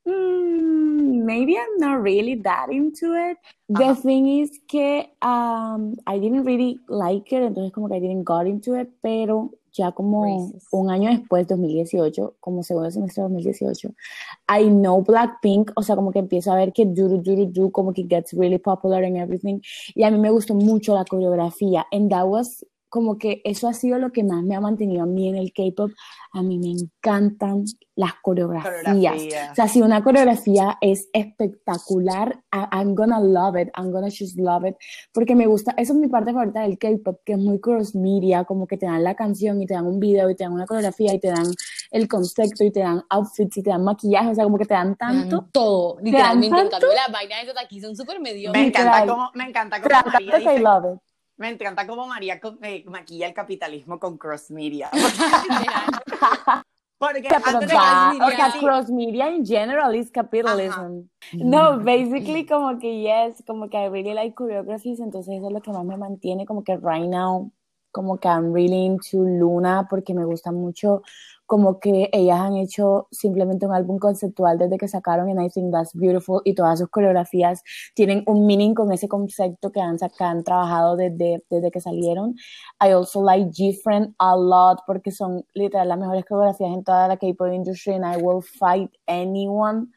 "Mm, maybe I'm not really that into it. The thing is que um, I didn't really like it, entonces como que I didn't got into it, pero ya como Racist. un año después, 2018, como segundo semestre de 2018, I know Blackpink, o sea, como que empiezo a ver que do, do, do, do, do, como que gets really popular and everything, y a mí me gustó mucho la coreografía, and that was como que eso ha sido lo que más me ha mantenido a mí en el K-pop. A mí me encantan las coreografías. O sea, si una coreografía es espectacular, I- I'm gonna love it, I'm gonna just love it, porque me gusta, eso es mi parte favorita del K-pop, que es muy cross media, como que te dan la canción y te dan un video y te dan una coreografía y te dan el concepto y te dan outfits y te dan maquillaje, o sea, como que te dan tanto. Todo, literalmente. En cambio, las vainas de aquí son súper mediocres. Me encanta como, me encanta como María I love it. Me encanta como María con- eh, maquilla el capitalismo con cross media. Porque Yeah, pero antes de that- cross media, sea, sí, cross media in general is capitalism. No, basically como que yes, como que I really like choreographies, entonces eso es lo que más me mantiene como que right now, como que I'm really into Luna porque me gusta mucho como que ellas han hecho simplemente un álbum conceptual desde que sacaron and I think that's beautiful y todas sus coreografías tienen un meaning con ese concepto que han, que han trabajado desde, desde que salieron. I also like G-Friend a lot porque son literal las mejores coreografías en toda la K-pop industry and I will fight anyone.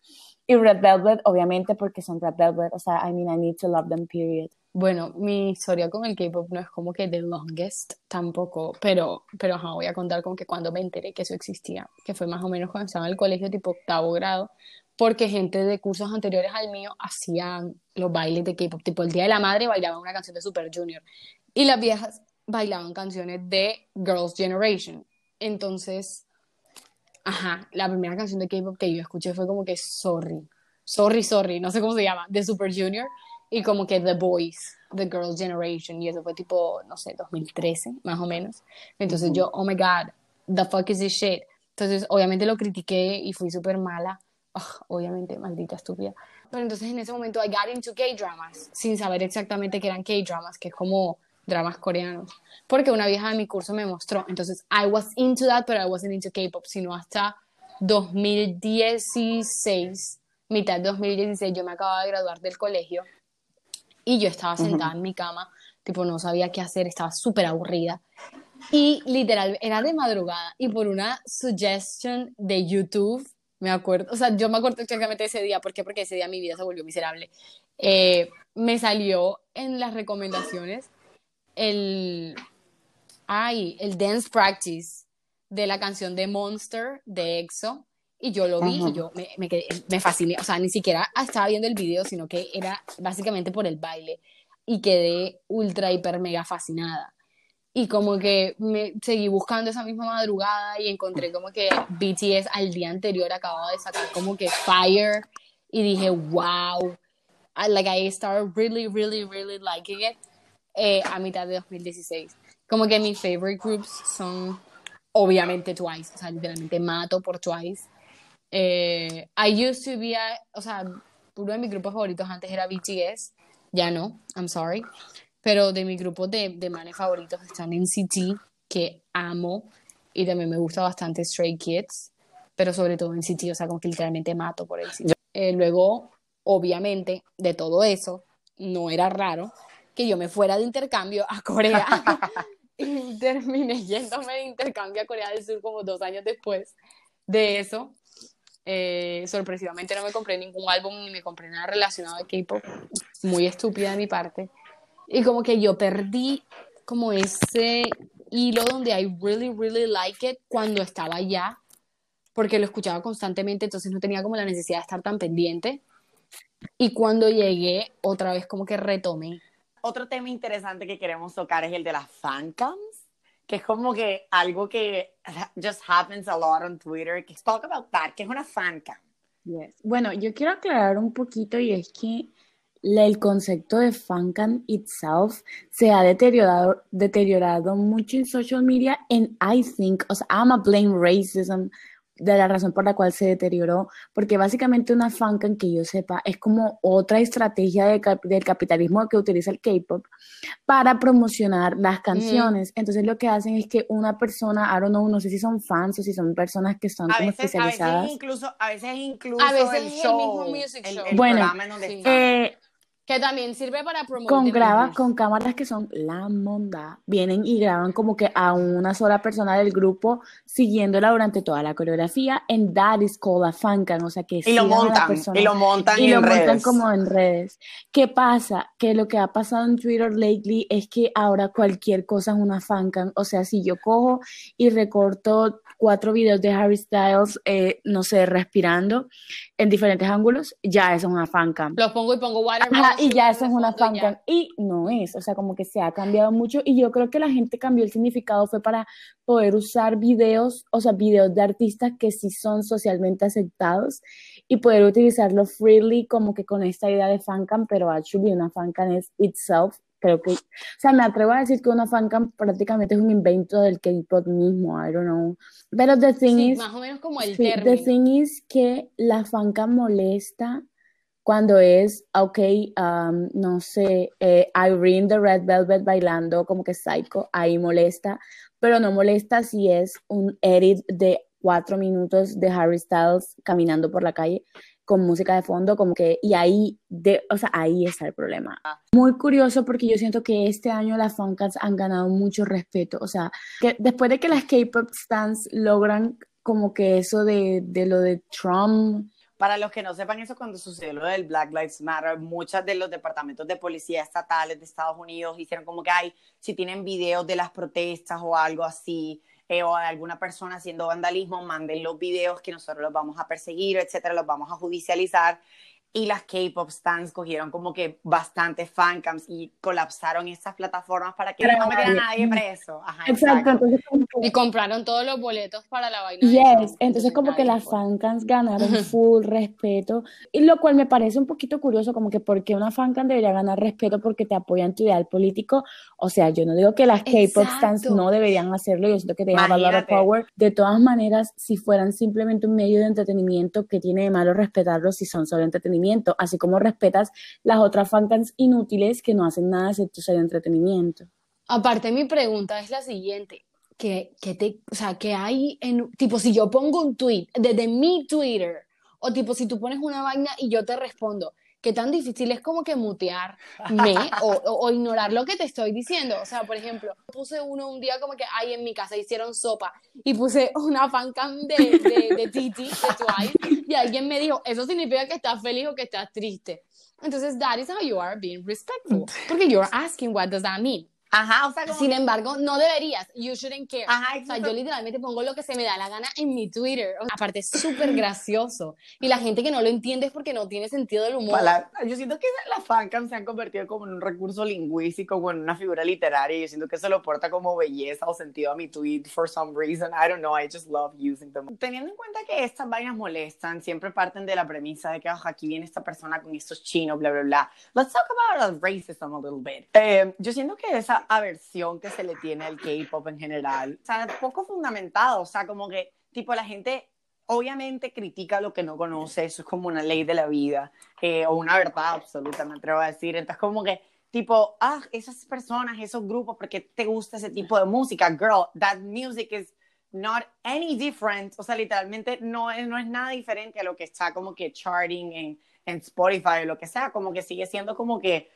Y Red Velvet, obviamente, porque son Red Velvet, o sea, I mean, I need to love them, period. Bueno, mi historia con el K-pop no es como que the longest tampoco, pero, pero ajá, voy a contar como que cuando me enteré que eso existía, que fue más o menos cuando estaba en el colegio tipo octavo grado, porque gente de cursos anteriores al mío hacían los bailes de K-pop, tipo el Día de la Madre bailaban una canción de Super Junior y las viejas bailaban canciones de Girls' Generation. Entonces, ajá, la primera canción de K-pop que yo escuché fue como que Sorry, Sorry, Sorry, no sé cómo se llama, de Super Junior y como que The Boys, The Girls' Generation, y eso fue tipo, no sé, 2013, más o menos. Entonces yo, oh my God, the fuck is this shit? Entonces, obviamente lo critiqué y fui súper mala. Ugh, obviamente, maldita estúpida. Pero entonces en ese momento I got into K-dramas, sin saber exactamente que eran K-dramas, que es como dramas coreanos. Porque una vieja de mi curso me mostró. Entonces, I was into that, pero I wasn't into K-pop, sino hasta 2016, mitad de 2016, yo me acababa de graduar del colegio y yo estaba sentada en mi cama, tipo no sabía qué hacer, estaba súper aburrida. Y literal, era de madrugada y por una suggestion de YouTube, me acuerdo, o sea, yo me acuerdo exactamente ese día, ¿por qué? Porque ese día mi vida se volvió miserable. Eh, me salió en las recomendaciones el, ay, el dance practice de la canción de Monster de EXO y yo lo vi Ajá. y yo me, me, quedé- me fasciné, o sea, ni siquiera estaba viendo el video, sino que era básicamente por el baile y quedé ultra, hiper, mega fascinada. Y como que me seguí buscando esa misma madrugada y encontré como que BTS al día anterior acababa de sacar como que Fire y dije, wow, I, like I started really, really, really liking it eh, a mitad de 2016. Como que mis favorite groups son obviamente Twice, o sea, literalmente mato por Twice. Eh, I used to be, a- o sea, uno de mis grupos favoritos antes era BTS, ya no, I'm sorry. Pero de mis grupos de, de manes favoritos están NCT, que amo, y también me gusta bastante Stray Kids, pero sobre todo NCT, o sea, como que literalmente mato por NCT. Eh, luego, obviamente, de todo eso, no era raro que yo me fuera de intercambio a Corea y terminé yéndome de intercambio a Corea del Sur como dos años después de eso. Eh, sorpresivamente no me compré ningún álbum ni me compré nada relacionado a K-pop, muy estúpida de mi parte. Y como que yo perdí como ese hilo donde I really, really like it cuando estaba allá, porque lo escuchaba constantemente, entonces no tenía como la necesidad de estar tan pendiente. Y cuando llegué, otra vez como que retomé. Otro tema interesante que queremos tocar es el de las fancams, que es como que algo que just happens a lot on Twitter. Que talk about that, que es una fancam. Yes. Bueno, yo quiero aclarar un poquito y es que el concepto de fancam itself se ha deteriorado, deteriorado mucho en social media and I think, o sea, I'm a blame racism de la razón por la cual se deterioró, porque básicamente una fancam que yo sepa es como otra estrategia de cap- del capitalismo que utiliza el K-pop para promocionar las canciones. Entonces lo que hacen es que una persona, I don't know, no sé si son fans o si son personas que están A como veces, a veces especializadas. incluso, a veces incluso A veces el el show, mismo music el, show. el Bueno, programa en donde sí. están. Eh, Que también sirve para promover. con graba, con cámaras que son la monda, vienen y graban como que a una sola persona del grupo siguiéndola durante toda la coreografía, and that is called a fancam, o sea que y lo sigan a la montan, persona y lo montan y en lo montan redes. como en redes. ¿Qué pasa? Que lo que ha pasado en Twitter lately es que ahora cualquier cosa es una fancam, o sea, si yo cojo y recorto cuatro videos de Harry Styles, eh, no sé, respirando en diferentes ángulos, ya eso es una fancam. Los pongo y pongo. Ajá, y ya eso es una fancam. Y no es, o sea, como que se ha cambiado mucho. Y yo creo que la gente cambió el significado fue para poder usar videos, o sea, videos de artistas que sí son socialmente aceptados y poder utilizarlo freely, como que con esta idea de fancam, pero actually una fancam es itself. Creo que, o sea, me atrevo a decir que una fancam prácticamente es un invento del K-pop mismo, I don't know. Pero the thing Sí, is, más o menos como el Sí, término. the thing is que la fanca molesta cuando es, ok, um, no sé, eh, Irene de Red Velvet bailando como que psycho, ahí molesta, pero no molesta si es un edit de cuatro minutos de Harry Styles caminando por la calle con música de fondo, como que, y ahí, de, o sea, ahí está el problema. Muy curioso porque yo siento que este año las fancas han ganado mucho respeto, o sea, que después de que las K-pop stands logran como que eso de, de lo de Trump, Para los que no sepan eso, cuando sucedió lo del Black Lives Matter, muchos de los departamentos de policía estatales de Estados Unidos hicieron como que, ay, si tienen videos de las protestas o algo así, eh, o de alguna persona haciendo vandalismo, manden los videos que nosotros los vamos a perseguir, etcétera, los vamos a judicializar. Y las K-pop stands cogieron como que bastantes fancams y colapsaron esas plataformas para que no metieran a nadie preso. Ajá, exacto, entonces como que Y compraron todos los boletos para la vaina. Yes, entonces como que las fue. fancams ganaron full respeto, y lo cual me parece un poquito curioso, como que porque una fancam debería ganar respeto porque te apoyan tu ideal político, o sea, yo no digo que las K-pop stands Exacto. no deberían hacerlo, yo siento que te deja valor power, de todas maneras, si fueran simplemente un medio de entretenimiento, ¿qué tiene de malo respetarlos si son solo Así como respetas las otras fancams inútiles que no hacen nada excepto ser entretenimiento. Aparte, mi pregunta es la siguiente. ¿Qué, qué te, o sea, ¿qué hay en, tipo, si yo pongo un tweet desde mi Twitter, o tipo, si tú pones una vaina y yo te respondo, ¿qué tan difícil es como que mutearme o, o, o ignorar lo que te estoy diciendo? O sea, por ejemplo, puse uno un día como que, ay, en mi casa hicieron sopa, y puse una fancam de, de, de Titi, de Twice, y alguien me dijo, eso significa que estás feliz o que estás triste. Entonces, that is how you are being respectful. Porque you're asking, what does that mean? Ajá, o sea, como Sin embargo, no deberías. You shouldn't care. Ajá, O sea, yo literalmente pongo lo que se me da la gana en mi Twitter. O sea, aparte, es súper gracioso. Y la gente que no lo entiende es porque no tiene sentido del humor. Pala- Yo siento que las fancams se han convertido como en un recurso lingüístico, como en una figura literaria. y Yo siento que eso lo porta como belleza o sentido a mi tweet for some reason. I don't know, I just love using them. Teniendo en cuenta que estas vainas molestan, siempre parten de la premisa de que "Ah, aquí viene esta persona con estos chinos, bla, bla, bla. Let's talk about racism a little bit. Eh, yo siento que esa aversión que se le tiene al K-pop en general, o sea, poco fundamentado. O sea, como que, tipo, la gente obviamente critica lo que no conoce, eso es como una ley de la vida, eh, o una verdad absoluta, me atrevo a decir. Entonces, como que, tipo, ah, esas personas, esos grupos, ¿por qué te gusta ese tipo de música? Girl, that music is not any different. O sea, literalmente no es, no es nada diferente a lo que está como que charting en, en Spotify o lo que sea, como que sigue siendo como que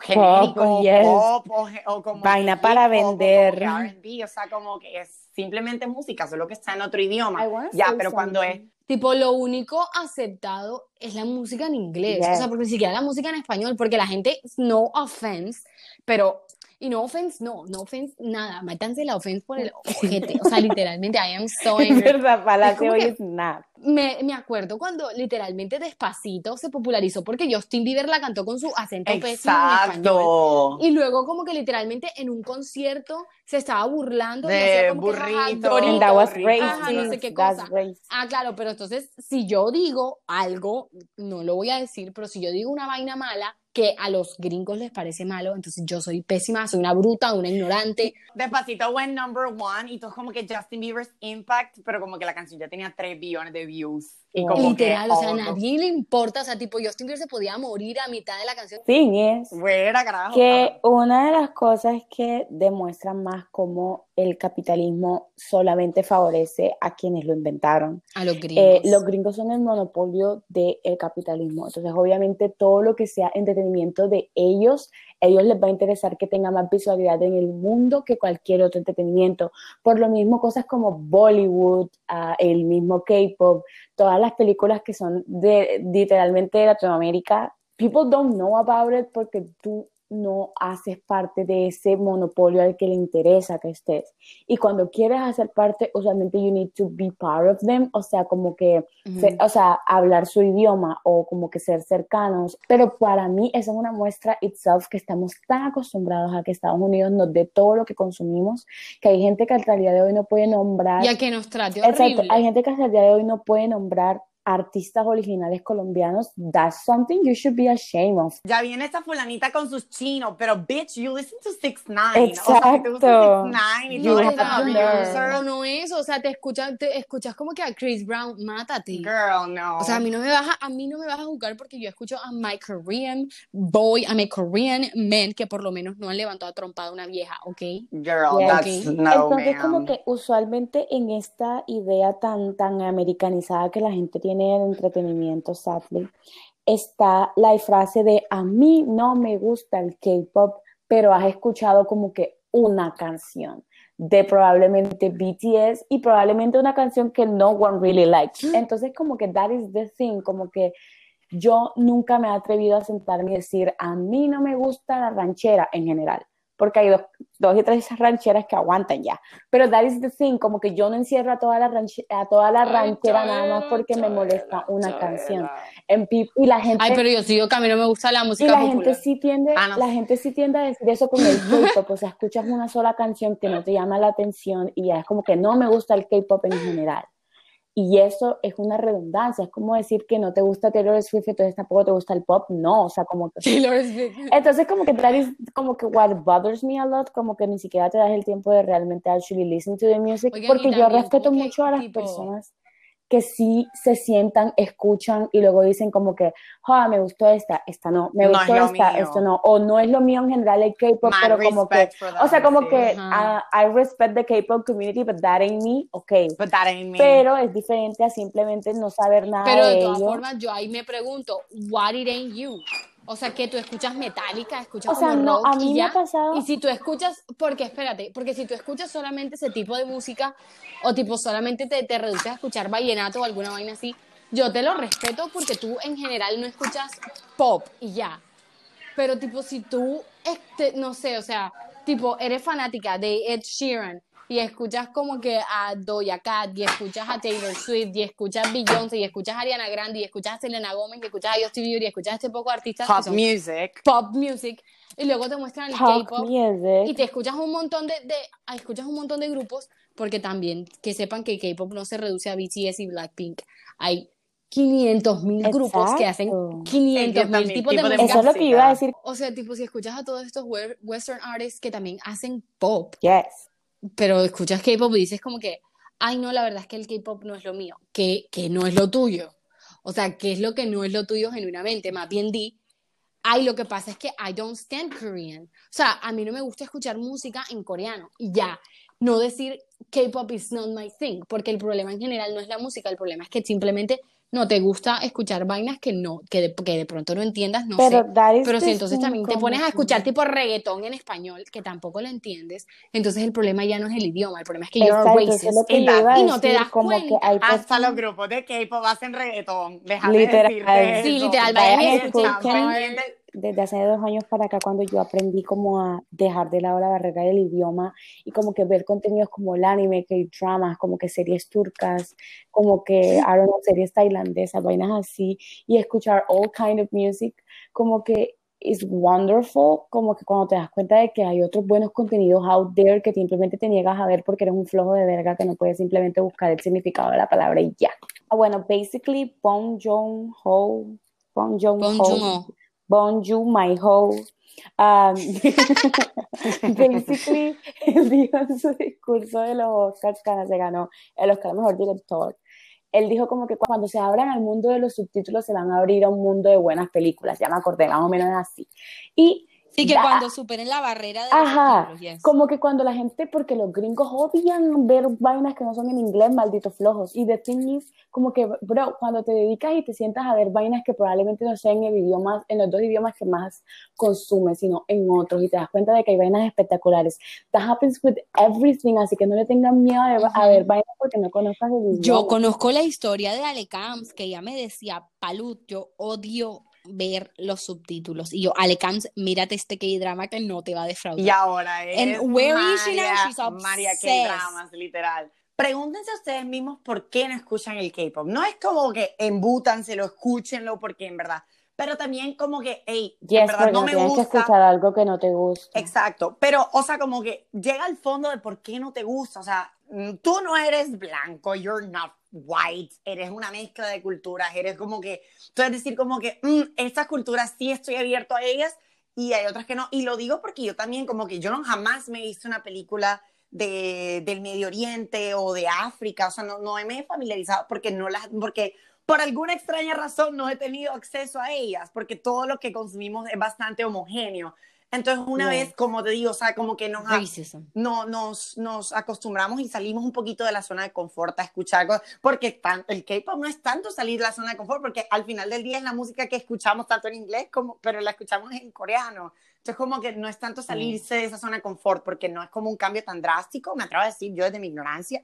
genérico, yes. pop o, o como Vaina hip para o vender. R&B, o sea, como que es simplemente música, solo que está en otro idioma. Ya, pero cuando es something. Tipo, lo único aceptado es la música en inglés. O Yes. sea, porque ni siquiera la música en español, porque la gente, no offense, pero, y no offense, no, no offense, nada, mátanse la offense por el ojete. O sea, literalmente, I am so angry. verdad, Palacio hoy que- es nada. Me, me acuerdo cuando literalmente Despacito se popularizó porque Justin Bieber la cantó con su acento pésimo en español. exacto. Y luego como que literalmente en un concierto se estaba burlando De hacía como que, burrito. Dorito. And that was Ajá, no racist. sé qué cosa. racist. Ah, claro, pero entonces si yo digo algo, no lo voy a decir, pero si yo digo una vaina mala que a los gringos les parece malo, entonces yo soy pésima, soy una bruta, una ignorante. Despacito went number one y todo como que Justin Bieber's impact, pero como que la canción ya tenía 3 billones de views. Y como Literal, que, o sea, a oh, nadie le importa, o sea, tipo Justin Bieber se podía morir a mitad de la canción. Thing is Fuera, carajo. que una de las cosas que demuestran más cómo el capitalismo solamente favorece a quienes lo inventaron. A los Eh, gringos. los gringos son el monopolio del capitalismo, entonces obviamente todo lo que sea entretenimiento de ellos, ellos les va a interesar que tenga más visualidad en el mundo que cualquier otro entretenimiento. Por lo mismo, cosas como Bollywood, ah, el mismo K-pop, todas las películas que son de literalmente de Latinoamérica, people don't know about it porque tú no haces parte de ese monopolio al que le interesa que estés. Y cuando quieres hacer parte, usualmente you need to be part of them, o sea, como que, Ujú. se- o sea, hablar su idioma o como que ser cercanos. Pero para mí esa es una muestra itself que estamos tan acostumbrados a que Estados Unidos nos dé todo lo que consumimos, que hay gente que al día de hoy no puede nombrar Y a que nos trate Exacto, horrible. hay gente que hasta el día de hoy no puede nombrar artistas originales colombianos. That's something you should be ashamed of. Ya viene esta fulanita con sus chinos, pero bitch, you listen to 6 9 O sea, te gusta Exacto. 6 9 y You tú have eres to una learn. producer, O no es, o sea, te escuchas, te escuchas como que a Chris Brown, mátate. girl, no. O sea, a mí no me vas a, a mí no me vas a juzgar porque yo escucho a my Korean boy, a my Korean men que por lo menos no han levantado a trompada a una vieja, ¿ok? Girl, Yes. that's Ok. no, Entonces, ma'am. como que usualmente en esta idea tan, tan americanizada que la gente tiene del entretenimiento, sadly, está la frase de a mí no me gusta el K-pop, pero has escuchado como que una canción de probablemente BTS y probablemente una canción que no one really likes. Entonces, como que that is the thing, como que yo nunca me he atrevido a sentarme y decir, a mí no me gusta la ranchera en general, porque hay dos, dos y tres rancheras que aguantan ya. Pero that is the thing, como que yo no encierro a toda la, ranche- a toda la Ay, ranchera nada más Chabela, porque me molesta una Chabela. canción. En y la gente, Ay, pero yo sigo que a mí no me gusta la y música la popular. gente sí tiende, Ah, no. la gente sí tiende a decir eso con el K-pop, o sea, escuchas una sola canción que no te llama la atención y ya es como que no me gusta el K-pop en general. Y eso es una redundancia, es como decir que no te gusta Taylor Swift, entonces tampoco te gusta el pop, no, o sea, como que... Taylor Swift. Entonces como que that is como que what bothers me a lot, como que ni siquiera te das el tiempo de realmente actually listen to the music, Oigan, porque yo respeto mucho a las tipo- personas que sí se sientan, escuchan y luego dicen como que, joder, me gustó esta, esta no, me No gustó es esta, mío. esto no, o no es lo mío en general el K-pop, pero como que, o sea, como sí. que Ajá. ah, I respect the K-pop community, but that ain't me, okay. But that ain't me. Pero es diferente a simplemente no saber nada Pero de de todas ello. formas, yo ahí me pregunto, what it ain't you? O sea, que tú escuchas metálica, escuchas O sea, como no, rock a mí y me ya. ha pasado- Y si tú escuchas, porque espérate, porque si tú escuchas solamente ese tipo de música, o tipo solamente te, te reduces a escuchar vallenato o alguna vaina así, yo te lo respeto porque tú en general no escuchas pop y ya. Pero tipo, si tú, este, no sé, o sea, tipo, eres fanática de Ed Sheeran y escuchas como que a Doja Cat y escuchas a Taylor Swift y escuchas a Beyoncé y escuchas a Ariana Grande y escuchas a Selena Gomez y escuchas a Justin Bieber y escuchas a este poco de artistas Pop music. pop music y luego te muestran el Pop K-pop y te escuchas un montón de, de ah, escuchas un montón de grupos porque también que sepan que K-pop no se reduce a BTS y Blackpink hay 500 mil grupos que hacen Exacto. 500 mil 500.000 tipos de de música Eso es lo que iba a decir. o sea tipo si escuchas a todos estos we- western artists que también hacen pop Yes. Pero escuchas K-pop y dices como que ay no la verdad es que el K-pop no es lo mío que, que no es lo tuyo o sea que es lo que no es lo tuyo genuinamente más bien di Ay, lo que pasa es que I don't stand Korean. O sea, a mí no me gusta escuchar música en coreano y ya. No decir K-pop is not my thing, porque el problema en general no es la música, el problema es que simplemente no te gusta escuchar vainas que no, que de, que de pronto no entiendas, no Pero sé. Pero si the entonces también te pones a escuchar tipo reggaetón en español, que tampoco lo entiendes, entonces el problema ya no es el idioma, el problema es que you're Exacto, racist es que y no te das como cuenta. que hay Hasta los grupos de K-pop hacen reggaetón. Déjame Literal. decirte Sí, literal, vayan vayan y desde hace dos años para acá cuando yo aprendí como a dejar de lado la barrera del idioma y como que ver contenidos como el anime, que dramas, como que series turcas, como que, I don't know, series tailandesas, vainas así, y escuchar all kind of music, como que is wonderful, como que cuando te das cuenta de que hay otros buenos contenidos out there que simplemente te niegas a ver porque eres un flojo de verga que no puedes simplemente buscar el significado de la palabra y ya. Ah, bueno, basically, Bong Joon-ho, Bong Joon-ho. Bonjour, my ho. Um, basically, él dijo en su discurso de los Oscars, se ganó el Oscar Mejor Director. Él dijo como que cuando se abran al mundo de los subtítulos se van a abrir a un mundo de buenas películas, ya me acordé, más o menos así. Y Sí, que da- cuando superen la barrera de los Ajá, subtítulos, yes. como que cuando la gente, porque los gringos odian ver vainas que no son en inglés, malditos flojos. Y the thing is, como que, bro, cuando te dedicas y te sientas a ver vainas que probablemente no sean en el idioma, en los dos idiomas que más consumes, sino en otros, y te das cuenta de que hay vainas espectaculares. That happens with everything, así que no le tengan miedo a, a Ujú. ver vainas porque no conozcas el Yo idioma. conozco la historia de Ale Camps, que ella me decía, Palut, yo odio ver los subtítulos. Y yo, Ale Camps, mírate este K-drama que no te va a defraudar. Y ahora es And where is she now? María, She's María obsessed. K-dramas, literal. Pregúntense a ustedes mismos por qué no escuchan el K-pop. No es como que embútanselo, escúchenlo, porque en verdad. Pero también como que, hey, en Yes, verdad porque no me tienes que gusta. escuchar algo que no te gusta. Exacto, pero, o sea, como que llega al fondo de por qué no te gusta. O sea, mm, tú no eres blanco, you're not white, eres una mezcla de culturas, eres como que, tú es decir, como que, mm, estas culturas sí estoy abierto a ellas y hay otras que no. Y lo digo porque yo también, como que yo no jamás me visto una película de, del Medio Oriente o de África, o sea, no, no me he familiarizado porque no las, porque por alguna extraña razón no he tenido acceso a ellas, porque todo lo que consumimos es bastante homogéneo. Entonces, una vez, como te digo, o sea, como que nos, no, nos, nos acostumbramos y salimos un poquito de la zona de confort a escuchar cosas, porque tan- el K-pop no es tanto salir de la zona de confort, porque al final del día es la música que escuchamos tanto en inglés, como, pero la escuchamos en coreano. Entonces, como que no es tanto salirse de esa zona de confort, porque no es como un cambio tan drástico, me atrevo a decir yo desde mi ignorancia,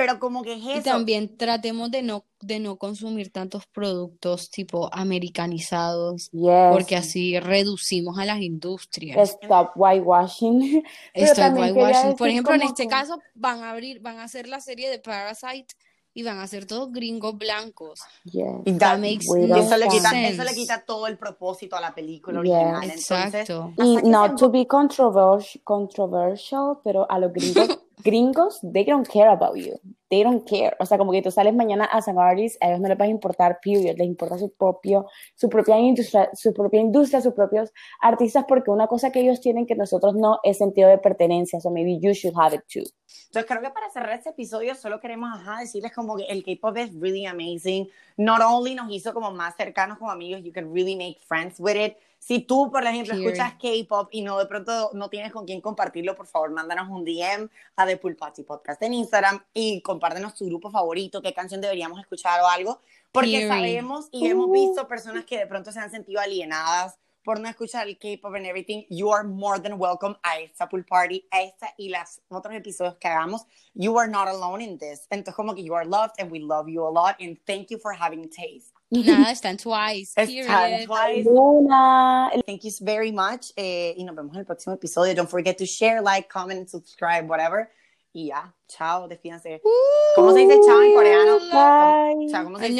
pero como que es Y eso. también tratemos de no, de no consumir tantos productos tipo americanizados, Yes. porque así reducimos a las industrias. Stop whitewashing. Quería whitewashing. Por ejemplo, en este que- caso van a abrir, van a hacer la serie de Parasite y van a ser todos gringos blancos. Yes. Y, That da- makes y don't eso, le quita, sense. eso le quita todo el propósito a la película Yes. original. Entonces, Exacto. Y que not se- to be controversial, controversial, pero a los gringos, gringos, they don't care about you. They don't care. O sea, como que tú sales mañana a San Artist, a ellos no les va a importar, period. Les importa su propio, su propia industria, su propia industria, sus propios artistas, porque una cosa que ellos tienen que nosotros no es sentido de pertenencia. So maybe you should have it too. Entonces creo que para cerrar este episodio solo queremos ajá, decirles como que el K-pop es really amazing. Not only nos hizo como más cercanos como amigos, you can really make friends with it. Si tú, por ejemplo, Period. escuchas K-pop y no de pronto no tienes con quién compartirlo, por favor, mándanos un DM a The Pool Party Podcast en Instagram y compártenos tu grupo favorito, qué canción deberíamos escuchar o algo, porque sabemos y hemos visto personas que de pronto se han sentido alienadas por no escuchar el K-pop and everything, you are more than welcome a esta pool party, a esta y las otros episodios que hagamos. You are not alone in this. Entonces, como que you are loved and we love you a lot and thank you for having taste. Nada, están Twice. Están Twice. Luna. Thank you very much. Eh, y nos vemos en el próximo episodio. Don't forget to share, like, comment, subscribe, whatever. Y ya, chao, despídanse. Uh, ¿Cómo se dice chao en coreano? Bye. Chao, ¿cómo se dice?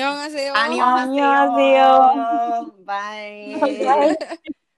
Bye.